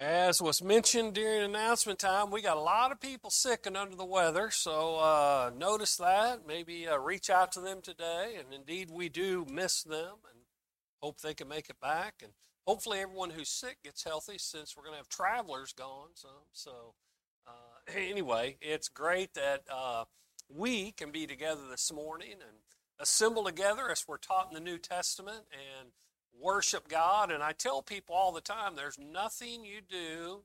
As was mentioned during announcement time, we got a lot of people sick and under the weather, so uh, notice that. Maybe uh, reach out to them today, and indeed we do miss them and hope they can make it back. And hopefully everyone who's sick gets healthy since we're going to have travelers gone. So, so uh, anyway, it's great that uh, we can be together this morning and assemble together as we're taught in the New Testament and worship God. And I tell people all the time there's nothing you do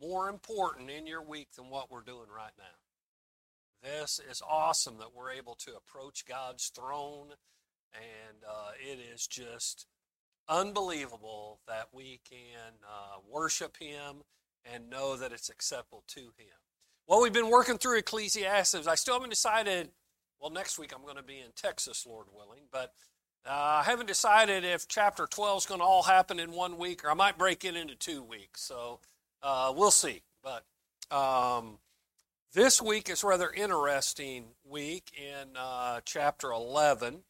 more important in your week than what we're doing right now. This is awesome that we're able to approach God's throne, and uh, it is just unbelievable that we can uh, worship Him and know that it's acceptable to Him. Well, we've been working through Ecclesiastes. I still haven't decided. Well, next week I'm going to be in Texas, Lord willing, but uh, I haven't decided if chapter 12 is going to all happen in one week or I might break it into two weeks. So uh, we'll see. But um, this week is rather interesting week in uh, chapter 11.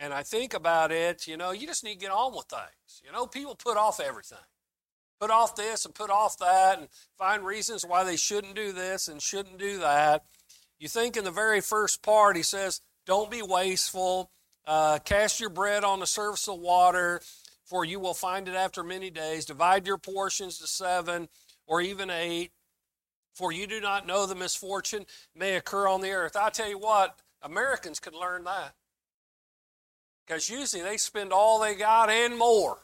And I think about it, you know, you just need to get on with things. You know, people put off everything. Put off this and put off that and find reasons why they shouldn't do this and shouldn't do that. You think in the very first part, he says, don't be wasteful uh, cast your bread on the surface of water, for you will find it after many days. Divide your portions to seven or even eight, for you do not know the misfortune may occur on the earth. I tell you what, Americans could learn that. Because usually they spend all they got and more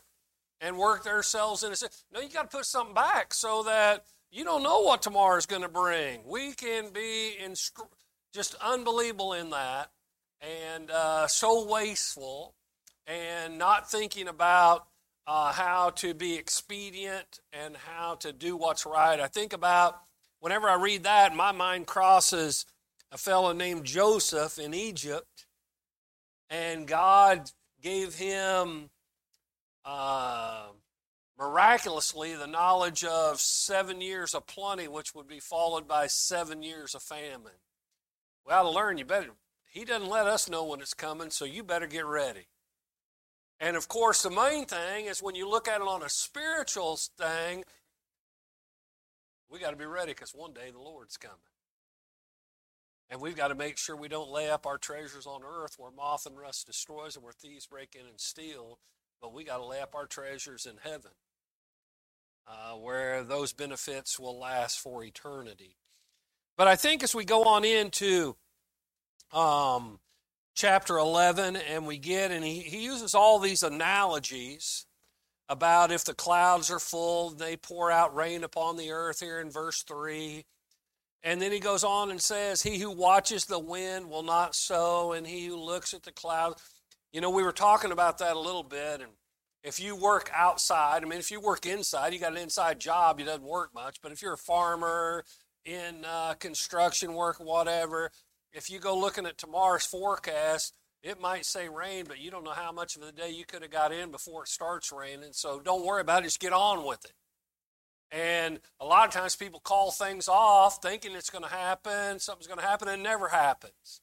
and work themselves into. No, you got to put something back so that you don't know what tomorrow is going to bring. We can be in, just unbelievable in that and uh, so wasteful and not thinking about uh, how to be expedient and how to do what's right. I think about whenever I read that, my mind crosses a fellow named Joseph in Egypt, and God gave him uh, miraculously the knowledge of seven years of plenty, which would be followed by seven years of famine. Well, to learn, you better he doesn't let us know when it's coming, so you better get ready. And of course, the main thing is when you look at it on a spiritual thing, we got to be ready because one day the Lord's coming. And we've got to make sure we don't lay up our treasures on earth where moth and rust destroys and where thieves break in and steal, but we got to lay up our treasures in heaven uh, where those benefits will last for eternity. But I think as we go on into um, chapter 11, and we get, and he, he uses all these analogies about if the clouds are full, they pour out rain upon the earth here in verse 3. And then he goes on and says, He who watches the wind will not sow, and he who looks at the clouds. You know, we were talking about that a little bit, and if you work outside, I mean, if you work inside, you got an inside job, it doesn't work much. But if you're a farmer in uh, construction work, whatever, if you go looking at tomorrow's forecast, it might say rain, but you don't know how much of the day you could have got in before it starts raining. So don't worry about it, just get on with it. And a lot of times people call things off thinking it's going to happen, something's going to happen, and it never happens.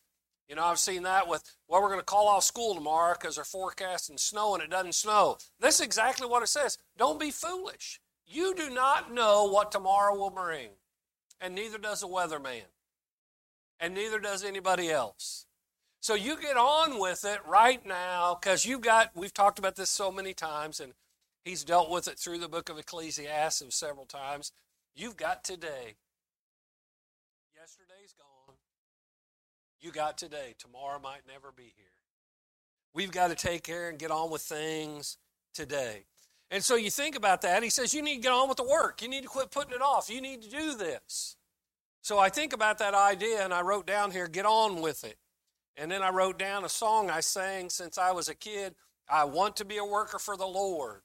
You know, I've seen that with, well, we're going to call off school tomorrow because they're forecasting snow and it doesn't snow. That's exactly what it says. Don't be foolish. You do not know what tomorrow will bring, and neither does the weatherman and neither does anybody else. So you get on with it right now because you've got, we've talked about this so many times, and he's dealt with it through the book of Ecclesiastes several times. You've got today. Yesterday's gone. You got today. Tomorrow might never be here. We've got to take care and get on with things today. And so you think about that. He says, You need to get on with the work. You need to quit putting it off. You need to do this. So I think about that idea and I wrote down here, get on with it. And then I wrote down a song I sang since I was a kid I want to be a worker for the Lord.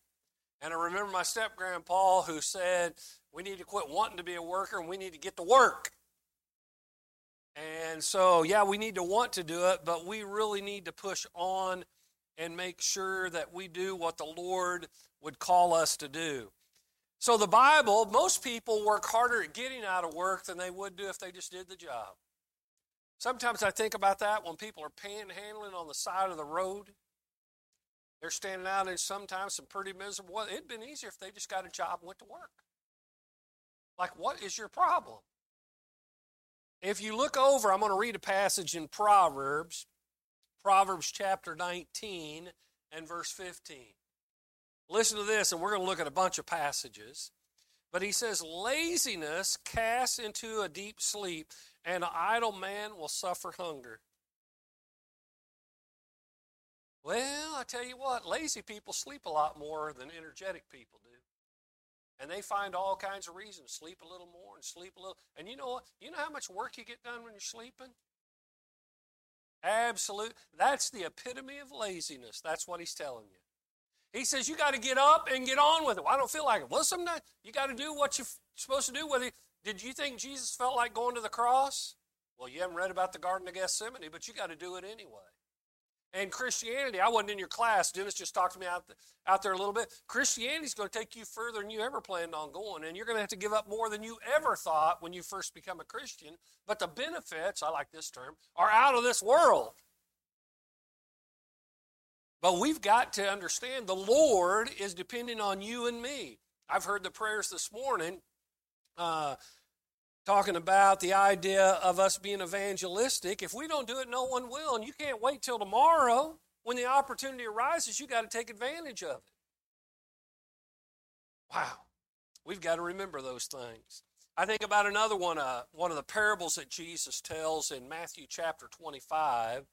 And I remember my step grandpa who said, We need to quit wanting to be a worker and we need to get to work. And so, yeah, we need to want to do it, but we really need to push on and make sure that we do what the Lord would call us to do. So, the Bible, most people work harder at getting out of work than they would do if they just did the job. Sometimes I think about that when people are panhandling on the side of the road. They're standing out in sometimes some pretty miserable. It'd been easier if they just got a job and went to work. Like, what is your problem? If you look over, I'm going to read a passage in Proverbs, Proverbs chapter 19 and verse 15. Listen to this, and we're going to look at a bunch of passages. But he says, Laziness casts into a deep sleep, and an idle man will suffer hunger. Well, I tell you what, lazy people sleep a lot more than energetic people do. And they find all kinds of reasons. To sleep a little more and sleep a little. And you know what? You know how much work you get done when you're sleeping? Absolute. That's the epitome of laziness. That's what he's telling you. He says you got to get up and get on with it. Well, I don't feel like it. Well, sometimes you got to do what you're supposed to do. Whether did you think Jesus felt like going to the cross? Well, you haven't read about the Garden of Gethsemane, but you got to do it anyway. And Christianity, I wasn't in your class. Dennis just talked to me out, out there a little bit. Christianity is going to take you further than you ever planned on going, and you're going to have to give up more than you ever thought when you first become a Christian. But the benefits, I like this term, are out of this world. But we've got to understand the Lord is depending on you and me. I've heard the prayers this morning uh, talking about the idea of us being evangelistic. If we don't do it, no one will. And you can't wait till tomorrow. When the opportunity arises, you got to take advantage of it. Wow. We've got to remember those things. I think about another one, uh, one of the parables that Jesus tells in Matthew chapter 25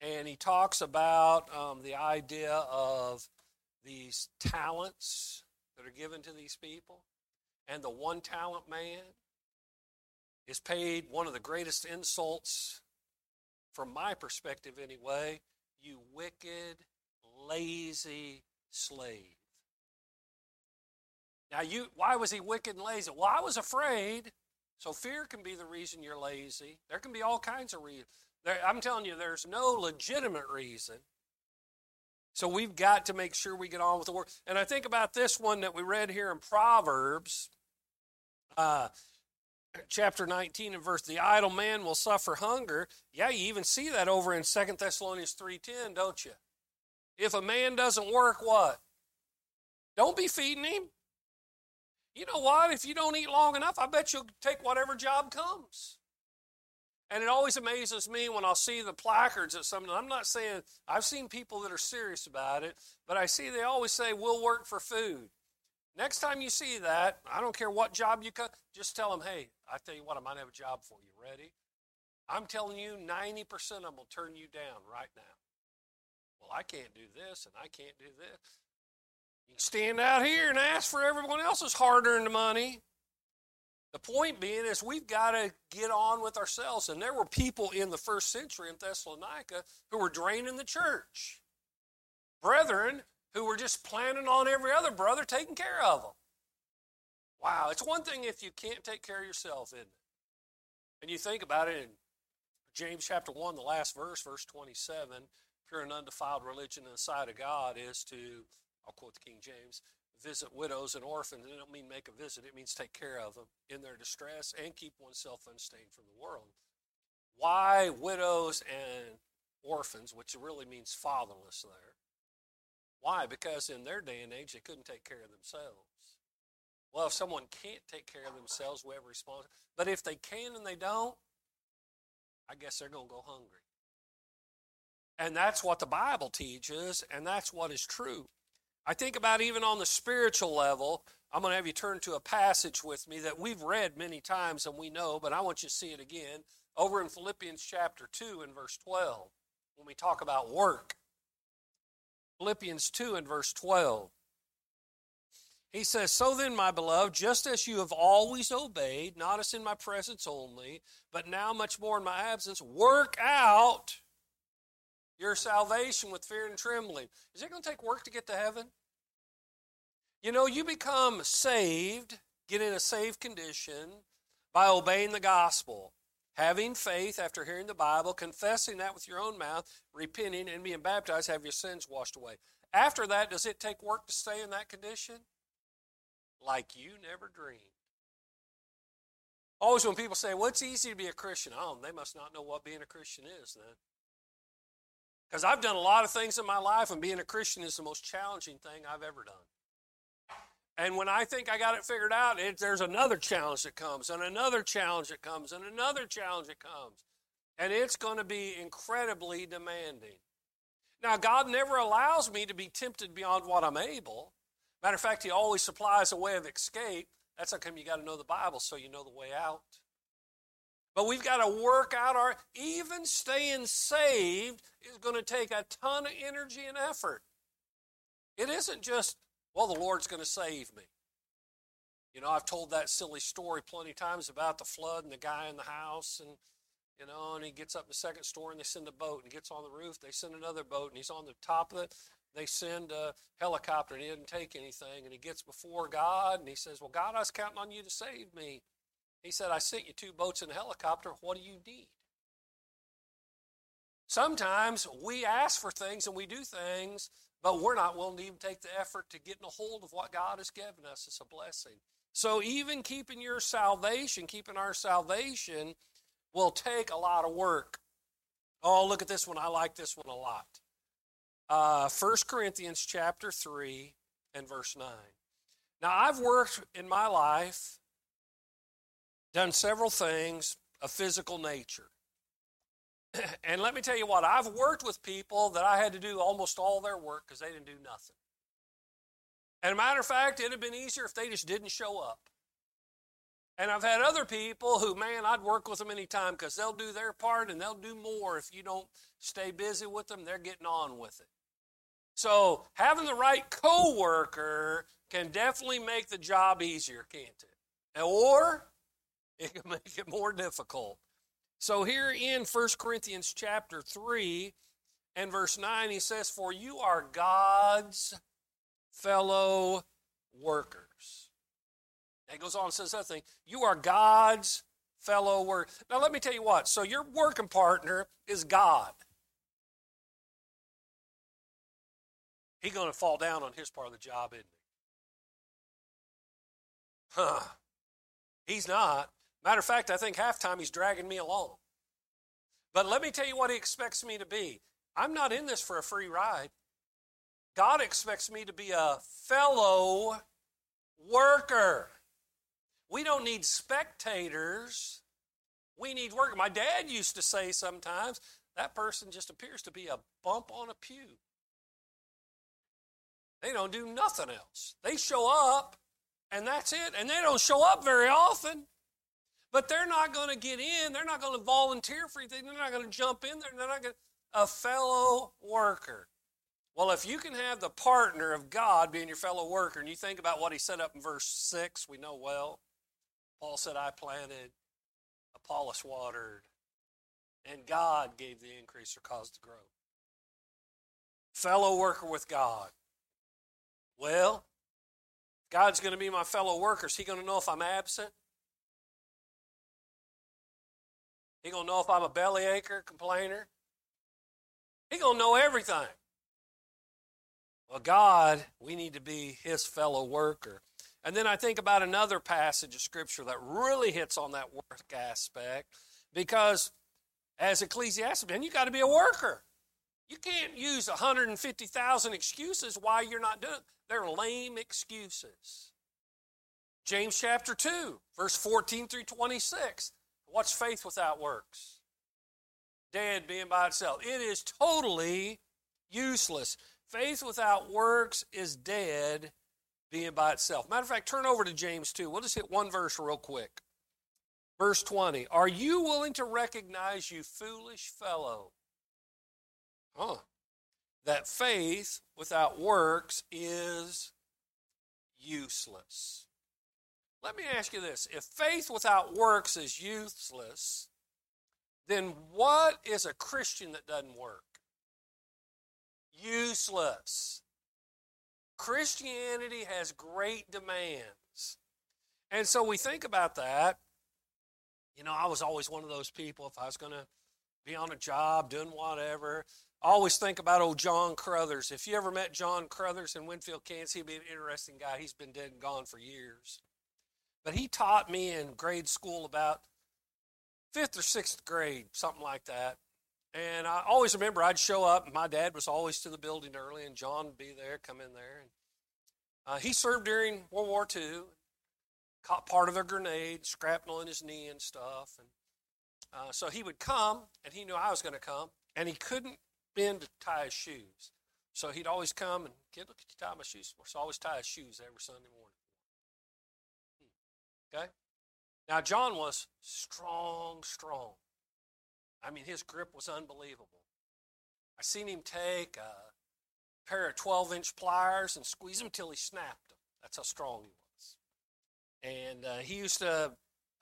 and he talks about um, the idea of these talents that are given to these people. And the one talent man is paid one of the greatest insults, from my perspective anyway, you wicked, lazy slave. Now, you, why was he wicked and lazy? Well, I was afraid. So fear can be the reason you're lazy. There can be all kinds of reasons. There, I'm telling you, there's no legitimate reason. So we've got to make sure we get on with the work. And I think about this one that we read here in Proverbs, uh, chapter 19 and verse, the idle man will suffer hunger. Yeah, you even see that over in Second Thessalonians 3.10, don't you? If a man doesn't work, what? Don't be feeding him. You know what? If you don't eat long enough, I bet you'll take whatever job comes. And it always amazes me when I'll see the placards at some. I'm not saying I've seen people that are serious about it, but I see they always say we'll work for food. Next time you see that, I don't care what job you cut, just tell them, hey, I tell you what, I might have a job for you. Ready? I'm telling you, 90% of them will turn you down right now. Well, I can't do this and I can't do this. You can stand out here and ask for everyone else's hard earned money. The point being is we've got to get on with ourselves. And there were people in the first century in Thessalonica who were draining the church. Brethren who were just planning on every other brother taking care of them. Wow, it's one thing if you can't take care of yourself, isn't it? And you think about it in James chapter 1, the last verse, verse 27 pure and undefiled religion in the sight of God is to, I'll quote the King James, visit widows and orphans. It don't mean make a visit, it means take care of them in their distress and keep oneself unstained from the world. Why widows and orphans, which really means fatherless there? Why? Because in their day and age, they couldn't take care of themselves. Well, if someone can't take care of themselves, we have a. But if they can and they don't, I guess they're going to go hungry. And that's what the Bible teaches, and that's what is true. I think about even on the spiritual level, I'm going to have you turn to a passage with me that we've read many times and we know, but I want you to see it again over in Philippians chapter 2 and verse 12 when we talk about work. Philippians 2 and verse 12. He says, So then, my beloved, just as you have always obeyed, not as in my presence only, but now much more in my absence, work out your salvation with fear and trembling. Is it going to take work to get to heaven? You know, you become saved, get in a saved condition by obeying the gospel, having faith after hearing the Bible, confessing that with your own mouth, repenting, and being baptized, have your sins washed away. After that, does it take work to stay in that condition? Like you never dreamed. Always when people say, well, it's easy to be a Christian, oh, they must not know what being a Christian is then. Because I've done a lot of things in my life, and being a Christian is the most challenging thing I've ever done. And when I think I got it figured out, it, there's another challenge that comes, and another challenge that comes, and another challenge that comes. And it's going to be incredibly demanding. Now, God never allows me to be tempted beyond what I'm able. Matter of fact, He always supplies a way of escape. That's how come you got to know the Bible so you know the way out. But we've got to work out our, even staying saved is going to take a ton of energy and effort. It isn't just, well, the Lord's going to save me. You know, I've told that silly story plenty of times about the flood and the guy in the house and you know, and he gets up in the second story and they send a boat and he gets on the roof, they send another boat and he's on the top of it. They send a helicopter and he didn't take anything and he gets before God and he says, Well, God, I was counting on you to save me. He said, I sent you two boats and a helicopter. What do you need? Sometimes we ask for things and we do things, but we're not willing to even take the effort to get in a hold of what God has given us as a blessing. So, even keeping your salvation, keeping our salvation, will take a lot of work. Oh, look at this one. I like this one a lot. Uh, 1 Corinthians chapter 3 and verse 9. Now, I've worked in my life done several things of physical nature. and let me tell you what, I've worked with people that I had to do almost all their work because they didn't do nothing. And a matter of fact, it'd have been easier if they just didn't show up. And I've had other people who, man, I'd work with them anytime because they'll do their part and they'll do more if you don't stay busy with them. They're getting on with it. So having the right coworker can definitely make the job easier, can't it? Or it can make it more difficult. So here in 1 Corinthians chapter 3 and verse 9, he says, For you are God's fellow workers. And he goes on and says that thing. You are God's fellow worker. Now let me tell you what. So your working partner is God. He's going to fall down on his part of the job, isn't he? Huh. He's not. Matter of fact, I think half time he's dragging me along. But let me tell you what he expects me to be. I'm not in this for a free ride. God expects me to be a fellow worker. We don't need spectators. We need workers. My dad used to say sometimes that person just appears to be a bump on a pew. They don't do nothing else. They show up and that's it. And they don't show up very often. But they're not going to get in. They're not going to volunteer for anything. They're not going to jump in there. They're not going to. A fellow worker. Well, if you can have the partner of God being your fellow worker, and you think about what he said up in verse 6, we know well. Paul said, I planted, Apollos watered, and God gave the increase or caused the growth. Fellow worker with God. Well, God's going to be my fellow worker. Is he going to know if I'm absent? He gonna know if I'm a bellyacre, complainer. He gonna know everything. Well, God, we need to be His fellow worker. And then I think about another passage of Scripture that really hits on that work aspect, because as Ecclesiastes, man, you got to be a worker. You can't use 150,000 excuses why you're not doing it. They're lame excuses. James chapter 2, verse 14 through 26. What's faith without works? Dead being by itself. It is totally useless. Faith without works is dead being by itself. Matter of fact, turn over to James 2. We'll just hit one verse real quick. Verse 20. Are you willing to recognize, you foolish fellow? Huh. That faith without works is useless. Let me ask you this if faith without works is useless, then what is a Christian that doesn't work? Useless. Christianity has great demands. And so we think about that. You know, I was always one of those people, if I was going to be on a job, doing whatever, I always think about old John Crothers. If you ever met John Crothers in Winfield, Kansas, he'd be an interesting guy. He's been dead and gone for years. But he taught me in grade school about fifth or sixth grade, something like that. And I always remember I'd show up, and my dad was always to the building early, and John would be there, come in there. And Uh, he served during World War II, caught part of a grenade, shrapnel in his knee and stuff. And uh, so he would come, and he knew I was going to come, and he couldn't bend to tie his shoes. So he'd always come and, kid, look at you tie my shoes. So I always tie his shoes every Sunday morning. Okay? Now, John was strong, strong. I mean, his grip was unbelievable. I seen him take a pair of 12 inch pliers and squeeze them till he snapped them. That's how strong he was. And uh, he used to,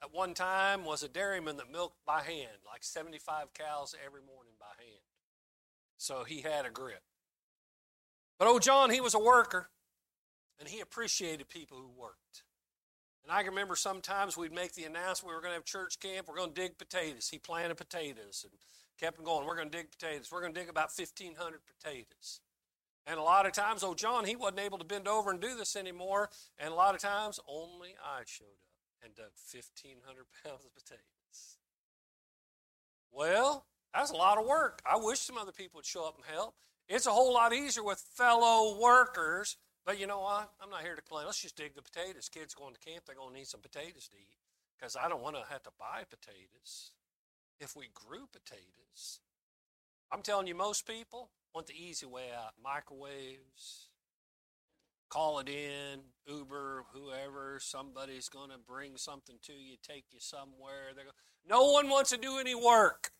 at one time, was a dairyman that milked by hand, like 75 cows every morning by hand. So he had a grip. But old John, he was a worker, and he appreciated people who worked. And I can remember sometimes we'd make the announcement we were going to have church camp, we're going to dig potatoes. He planted potatoes and kept them going. We're going to dig potatoes. We're going to dig about 1,500 potatoes. And a lot of times, old John, he wasn't able to bend over and do this anymore. And a lot of times, only I showed up and dug 1,500 pounds of potatoes. Well, that's a lot of work. I wish some other people would show up and help. It's a whole lot easier with fellow workers but you know what? I'm not here to complain. Let's just dig the potatoes. Kids going to camp, they're going to need some potatoes to eat because I don't want to have to buy potatoes if we grew potatoes. I'm telling you, most people want the easy way out microwaves, call it in, Uber, whoever, somebody's going to bring something to you, take you somewhere. They're no one wants to do any work.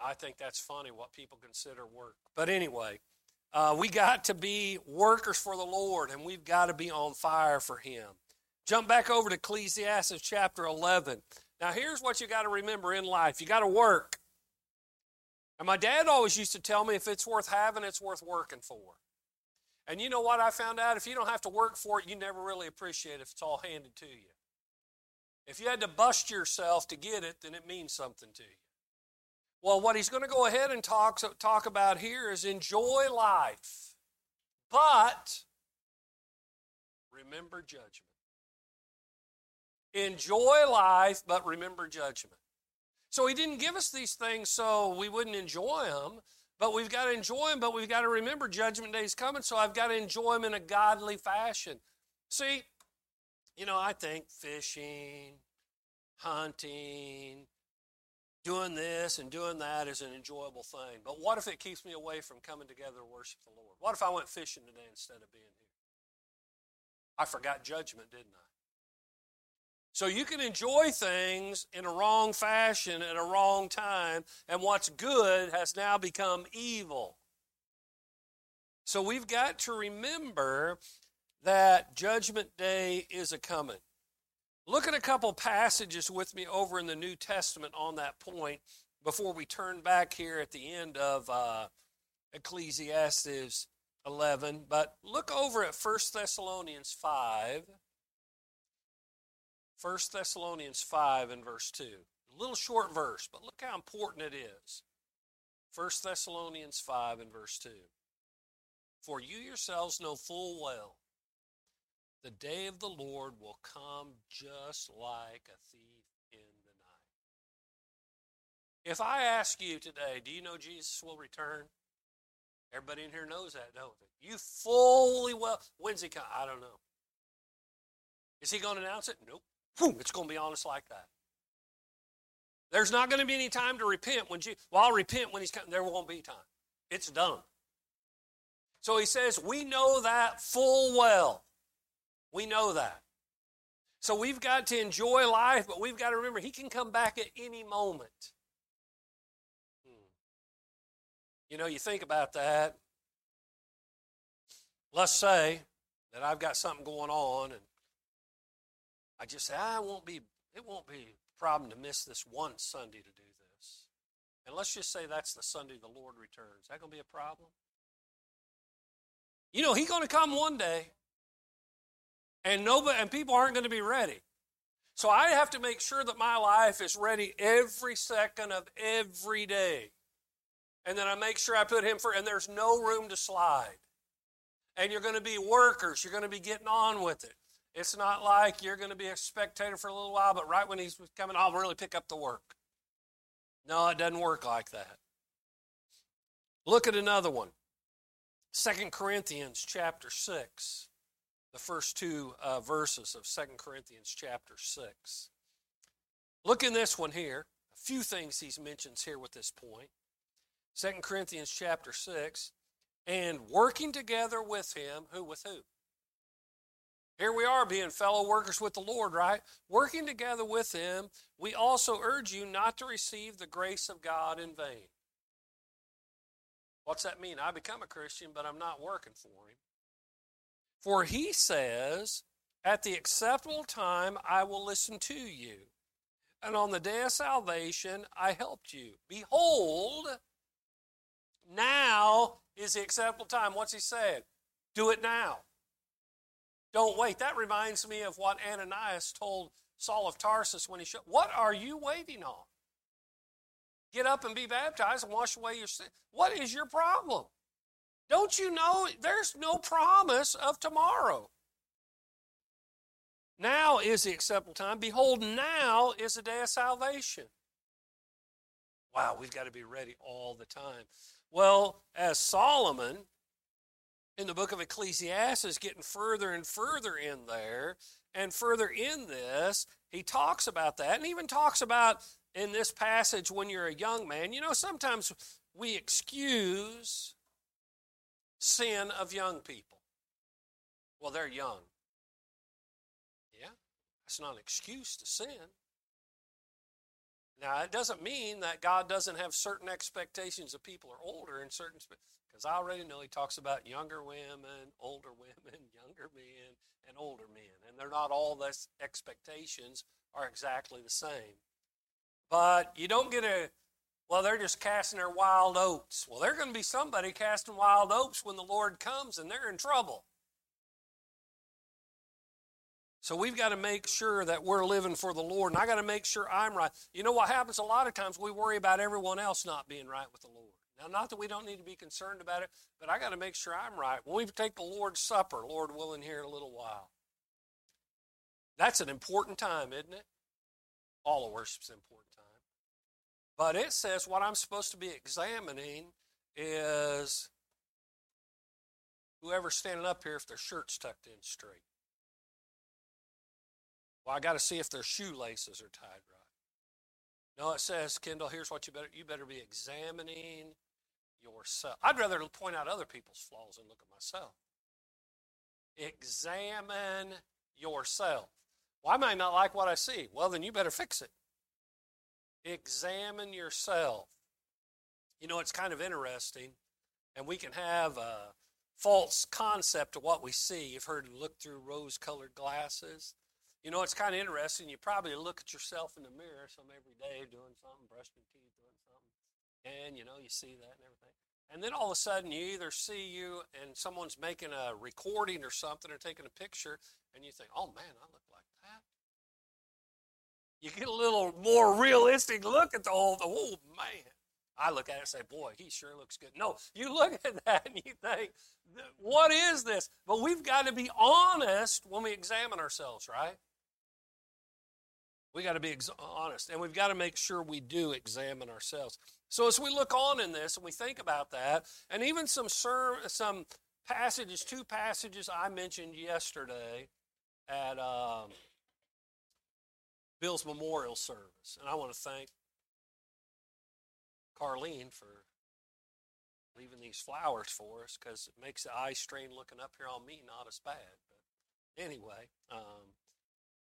I think that's funny what people consider work. But anyway, uh, we got to be workers for the Lord, and we've got to be on fire for Him. Jump back over to Ecclesiastes chapter 11. Now, here's what you got to remember in life you got to work. And my dad always used to tell me if it's worth having, it's worth working for. And you know what I found out? If you don't have to work for it, you never really appreciate it if it's all handed to you. If you had to bust yourself to get it, then it means something to you. Well, what he's going to go ahead and talk, talk about here is enjoy life, but remember judgment. Enjoy life, but remember judgment. So he didn't give us these things so we wouldn't enjoy them, but we've got to enjoy them, but we've got to remember judgment day is coming, so I've got to enjoy them in a godly fashion. See, you know, I think fishing, hunting, doing this and doing that is an enjoyable thing. But what if it keeps me away from coming together to worship the Lord? What if I went fishing today instead of being here? I forgot judgment, didn't I? So you can enjoy things in a wrong fashion at a wrong time, and what's good has now become evil. So we've got to remember that judgment day is a coming. Look at a couple passages with me over in the New Testament on that point before we turn back here at the end of uh, Ecclesiastes 11. But look over at 1 Thessalonians 5. 1 Thessalonians 5 and verse 2. A little short verse, but look how important it is. 1 Thessalonians 5 and verse 2. For you yourselves know full well the day of the Lord will come just like a thief in the night. If I ask you today, do you know Jesus will return? Everybody in here knows that, don't they? You fully well. When's he come? I don't know. Is he going to announce it? Nope. It's going to be honest like that. There's not going to be any time to repent when Jesus. Well, I'll repent when he's coming. There won't be time. It's done. So he says, we know that full well. We know that. So we've got to enjoy life, but we've got to remember He can come back at any moment. Hmm. You know, you think about that. Let's say that I've got something going on, and I just say, I won't be, it won't be a problem to miss this one Sunday to do this. And let's just say that's the Sunday the Lord returns. Is that going to be a problem? You know, He's going to come one day and nobody and people aren't going to be ready. So I have to make sure that my life is ready every second of every day. And then I make sure I put him for and there's no room to slide. And you're going to be workers, you're going to be getting on with it. It's not like you're going to be a spectator for a little while, but right when he's coming, I'll really pick up the work. No, it doesn't work like that. Look at another one. Corinthians chapter 6, the first two uh, verses of Second Corinthians chapter 6. Look in this one here. A few things he mentions here with this point. Second Corinthians chapter 6, and working together with him, who with who? Here we are being fellow workers with the Lord, right? Working together with him, we also urge you not to receive the grace of God in vain. What's that mean? I become a Christian, but I'm not working for him. For he says, At the acceptable time I will listen to you, and on the day of salvation I helped you. Behold, now is the acceptable time. What's he saying? Do it now. Don't wait. That reminds me of what Ananias told Saul of Tarsus when he showed. What are you waiting on? Get up and be baptized and wash away your sin. What is your problem? Don't you know there's no promise of tomorrow? Now is the acceptable time. Behold, now is the day of salvation. Wow, we've got to be ready all the time. Well, as Solomon in the book of Ecclesiastes, getting further and further in there, and further in this, he talks about that, and even talks about in this passage when you're a young man. You know, sometimes we excuse sin of young people. Well, they're young. Yeah, that's not an excuse to sin. Now, it doesn't mean that God doesn't have certain expectations of people are older and certain, because I already know He talks about younger women, older women, younger men, and older men. And they're not all those expectations are exactly the same. But you don't get a, well, they're just casting their wild oats. Well, they're going to be somebody casting wild oats when the Lord comes and they're in trouble. So we've got to make sure that we're living for the Lord, and I got to make sure I'm right. You know what happens? A lot of times we worry about everyone else not being right with the Lord. Now, not that we don't need to be concerned about it, but I got to make sure I'm right. When we take the Lord's Supper, Lord willing, here in a little while, that's an important time, isn't it? All of worship's an important. But it says what I'm supposed to be examining is whoever's standing up here if their shirt's tucked in straight. Well, I got to see if their shoelaces are tied right. No, it says, Kendall, here's what you better you better be examining yourself. I'd rather point out other people's flaws than look at myself. Examine yourself. Well, I might not like what I see. Well, then you better fix it. Examine yourself. You know, it's kind of interesting, and we can have a false concept of what we see. You've heard look through rose colored glasses. You know, it's kind of interesting. You probably look at yourself in the mirror some every day doing something, brushing your teeth, doing something. And, you know, you see that and everything. And then all of a sudden you either see you and someone's making a recording or something or taking a picture and you think, oh man, I look like that. You get a little more realistic look at the whole, oh man. I look at it and say, boy, he sure looks good. No, you look at that and you think, what is this? But we've got to be honest when we examine ourselves, right? We got to be ex- honest, and we've got to make sure we do examine ourselves. So as we look on in this and we think about that, and even some ser- some passages, two passages I mentioned yesterday at um, Bill's memorial service, and I want to thank Carlene for leaving these flowers for us because it makes the eye strain looking up here on me not as bad. But anyway, um,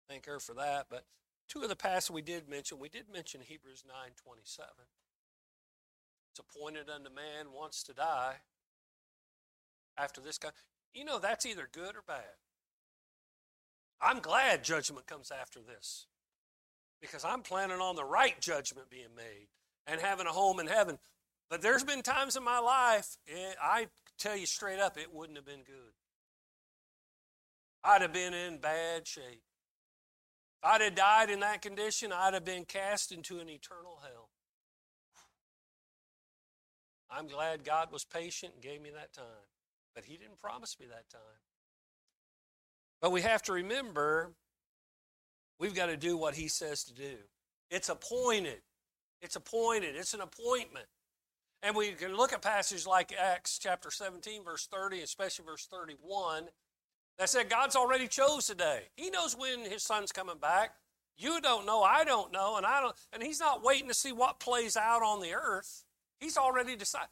thank her for that. But Two of the passages we did mention, we did mention Hebrews 9:27. It's appointed unto man once to die. After this guy, you know that's either good or bad. I'm glad judgment comes after this because I'm planning on the right judgment being made and having a home in heaven. But there's been times in my life, it, I tell you straight up, it wouldn't have been good. I'd have been in bad shape. If I'd have died in that condition, I'd have been cast into an eternal hell. I'm glad God was patient and gave me that time. But He didn't promise me that time. But we have to remember we've got to do what He says to do. It's appointed. It's appointed. It's an appointment. And we can look at passages like Acts chapter 17, verse 30, especially verse 31, that said God's already chose today. He knows when his son's coming back. You don't know, I don't know, and I don't and he's not waiting to see what plays out on the earth. He's already decided.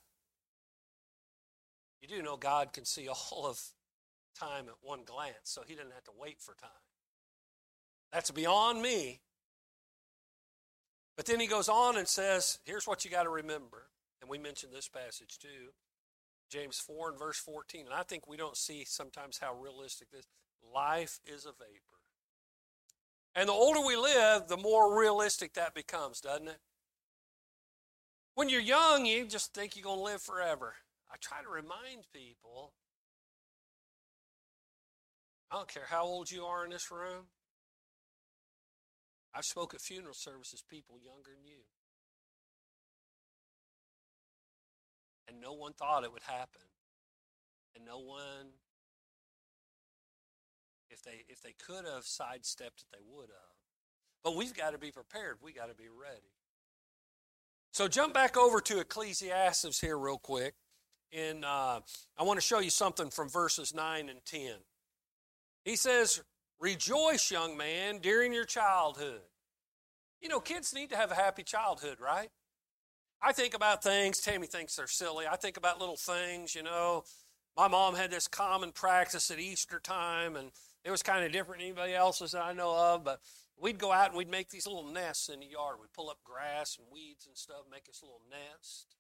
You do know God can see all of time at one glance, so he doesn't have to wait for time. That's beyond me. But then he goes on and says, here's what you got to remember. And we mentioned this passage too. James 4 and verse 14. And I think we don't see sometimes how realistic this life is a vapor. And the older we live, the more realistic that becomes, doesn't it? When you're young, you just think you're going to live forever. I try to remind people I don't care how old you are in this room. I've spoke at funeral services, people younger than you. And no one thought it would happen. And no one, if they if they could have sidestepped it, they would have. But we've got to be prepared. We got to be ready. So jump back over to Ecclesiastes here real quick. And uh, I want to show you something from verses 9 and 10. He says, Rejoice, young man, during your childhood. You know, kids need to have a happy childhood, right? I think about things, Tammy thinks they're silly. I think about little things, you know. My mom had this common practice at Easter time, and it was kind of different than anybody else's that I know of, but we'd go out and we'd make these little nests in the yard. We'd pull up grass and weeds and stuff, make this little nest.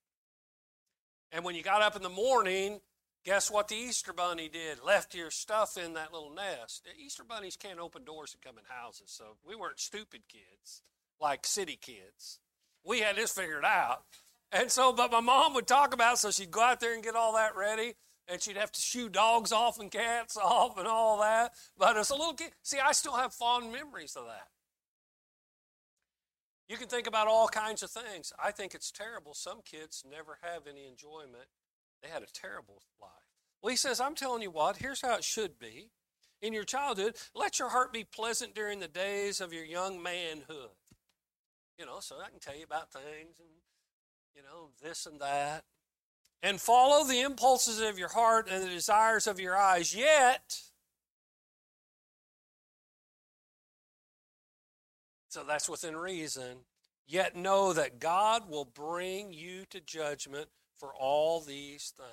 And when you got up in the morning, guess what the Easter bunny did? Left your stuff in that little nest. The Easter bunnies can't open doors and come in houses, so we weren't stupid kids like city kids. We had this figured out. And so, but my mom would talk about, so she'd go out there and get all that ready, and she'd have to shoo dogs off and cats off and all that. But as a little kid, see, I still have fond memories of that. You can think about all kinds of things. I think it's terrible. Some kids never have any enjoyment. They had a terrible life. Well, he says, I'm telling you what, here's how it should be. In your childhood, let your heart be pleasant during the days of your young manhood. You know, so I can tell you about things and, you know, this and that. And follow the impulses of your heart and the desires of your eyes. Yet, So that's within reason. Yet know that God will bring you to judgment for all these things.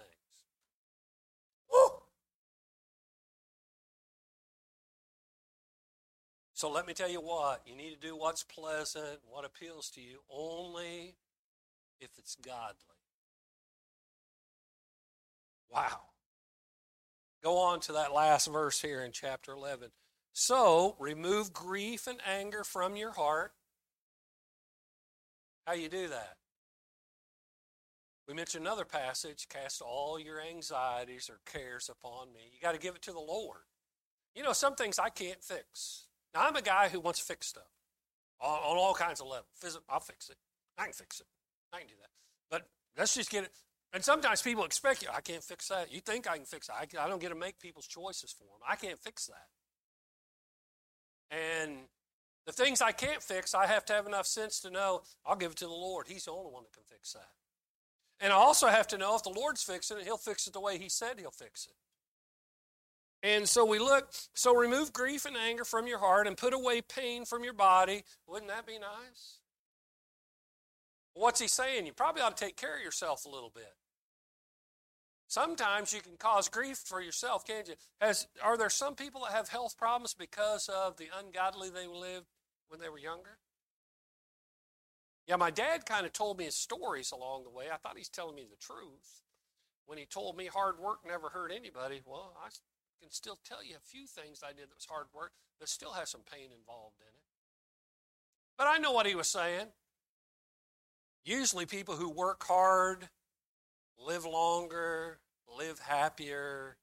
Woo! So let me tell you what, you need to do what's pleasant, what appeals to you, only if it's godly. Wow. Go on to that last verse here in chapter 11. So, remove grief and anger from your heart. How you do that? We mentioned another passage, cast all your anxieties or cares upon me. You got to give it to the Lord. You know, some things I can't fix. Now, I'm a guy who wants to fix stuff on, on all kinds of levels. I'll fix it. I can fix it. I can do that. But let's just get it. And sometimes people expect you, I can't fix that. You think I can fix that. I, I don't get to make people's choices for them. I can't fix that. And the things I can't fix, I have to have enough sense to know I'll give it to the Lord. He's the only one that can fix that. And I also have to know if the Lord's fixing it, He'll fix it the way He said He'll fix it. And so we look, so remove grief and anger from your heart and put away pain from your body. Wouldn't that be nice? What's he saying? You probably ought to take care of yourself a little bit. Sometimes you can cause grief for yourself, can't you? Has, are there some people that have health problems because of the ungodly they lived when they were younger? Yeah, my dad kind of told me his stories along the way. I thought he's telling me the truth. When he told me hard work never hurt anybody, well, I can still tell you a few things I did that was hard work that still has some pain involved in it. But I know what he was saying. Usually, people who work hard live longer, live happier,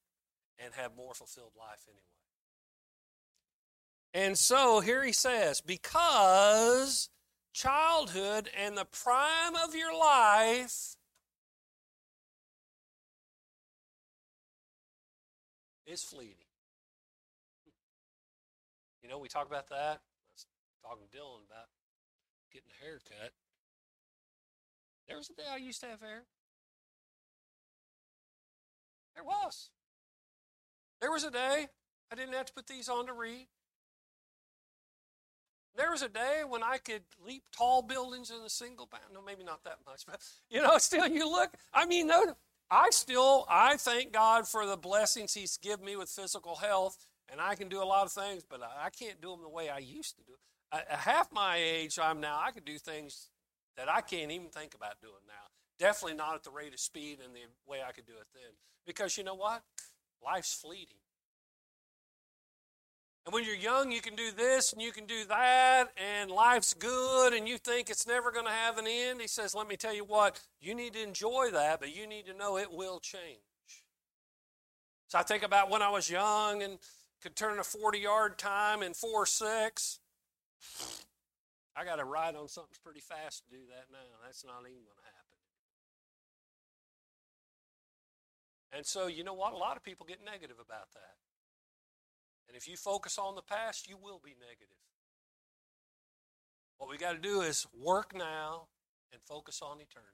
and have more fulfilled life anyway. And so here he says, because childhood and the prime of your life is fleeting. You know, we talk about that. I was talking to Dylan about getting a haircut. There was a day I used to have hair. There was. There was a day I didn't have to put these on to read. There was a day when I could leap tall buildings in a single bound. No, maybe not that much, but you know, still you look. I mean, no, I still I thank God for the blessings He's given me with physical health, and I can do a lot of things, but I can't do them the way I used to do. At half my age I'm now, I could do things that I can't even think about doing now. Definitely not at the rate of speed and the way I could do it then. Because you know what? Life's fleeting. And when you're young, you can do this and you can do that, and life's good, and you think it's never going to have an end. He says, Let me tell you what, you need to enjoy that, but you need to know it will change. So I think about when I was young and could turn a 40 yard time in 4 6. I got to ride on something pretty fast to do that now. That's not even going to happen. And so, you know what? A lot of people get negative about that. And if you focus on the past, you will be negative. What we got to do is work now and focus on eternity.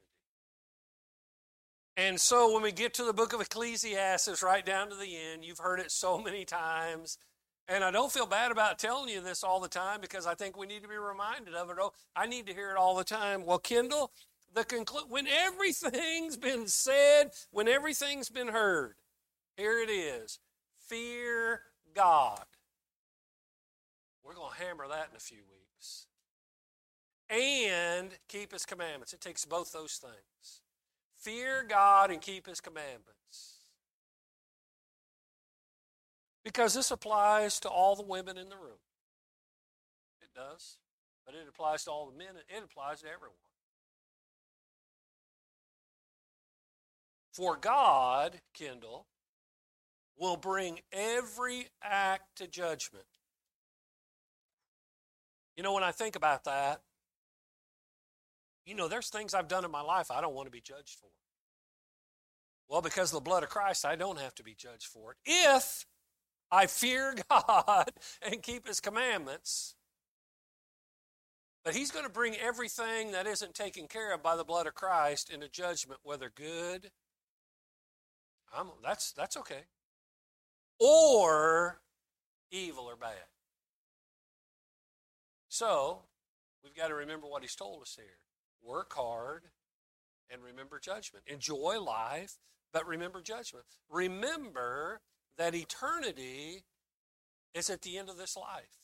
And so when we get to the book of Ecclesiastes, right down to the end, you've heard it so many times. And I don't feel bad about telling you this all the time because I think we need to be reminded of it. Oh, I need to hear it all the time. Well, Kendall, the conclu- when everything's been said, when everything's been heard, here it is. Fear God. We're going to hammer that in a few weeks. And keep his commandments. It takes both those things. Fear God and keep his commandments. Because this applies to all the women in the room. It does. But it applies to all the men, it applies to everyone. For God, Kendall, will bring every act to judgment. You know, when I think about that, you know, there's things I've done in my life I don't want to be judged for. Well, because of the blood of Christ, I don't have to be judged for it. If I fear God and keep His commandments, but He's going to bring everything that isn't taken care of by the blood of Christ into judgment, whether good. I'm, that's, that's okay or evil or bad. So, we've got to remember what he's told us here. Work hard and remember judgment. Enjoy life, but remember judgment. Remember that eternity is at the end of this life.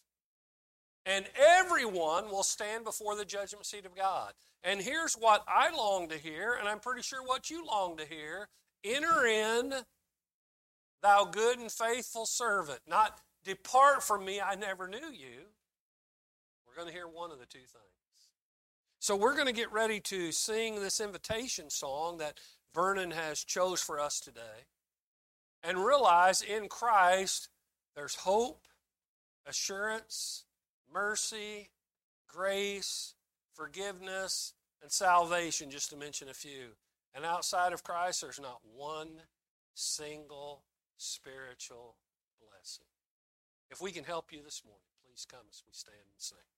And everyone will stand before the judgment seat of God. And here's what I long to hear, and I'm pretty sure what you long to hear enter in thou good and faithful servant. Not depart from me, I never knew you. We're going to hear one of the two things. So we're going to get ready to sing this invitation song that Vernon has chose for us today and realize in Christ there's hope, assurance, mercy, grace, forgiveness, and salvation, just to mention a few. And outside of Christ, there's not one single spiritual blessing. If we can help you this morning, please come as we stand and sing.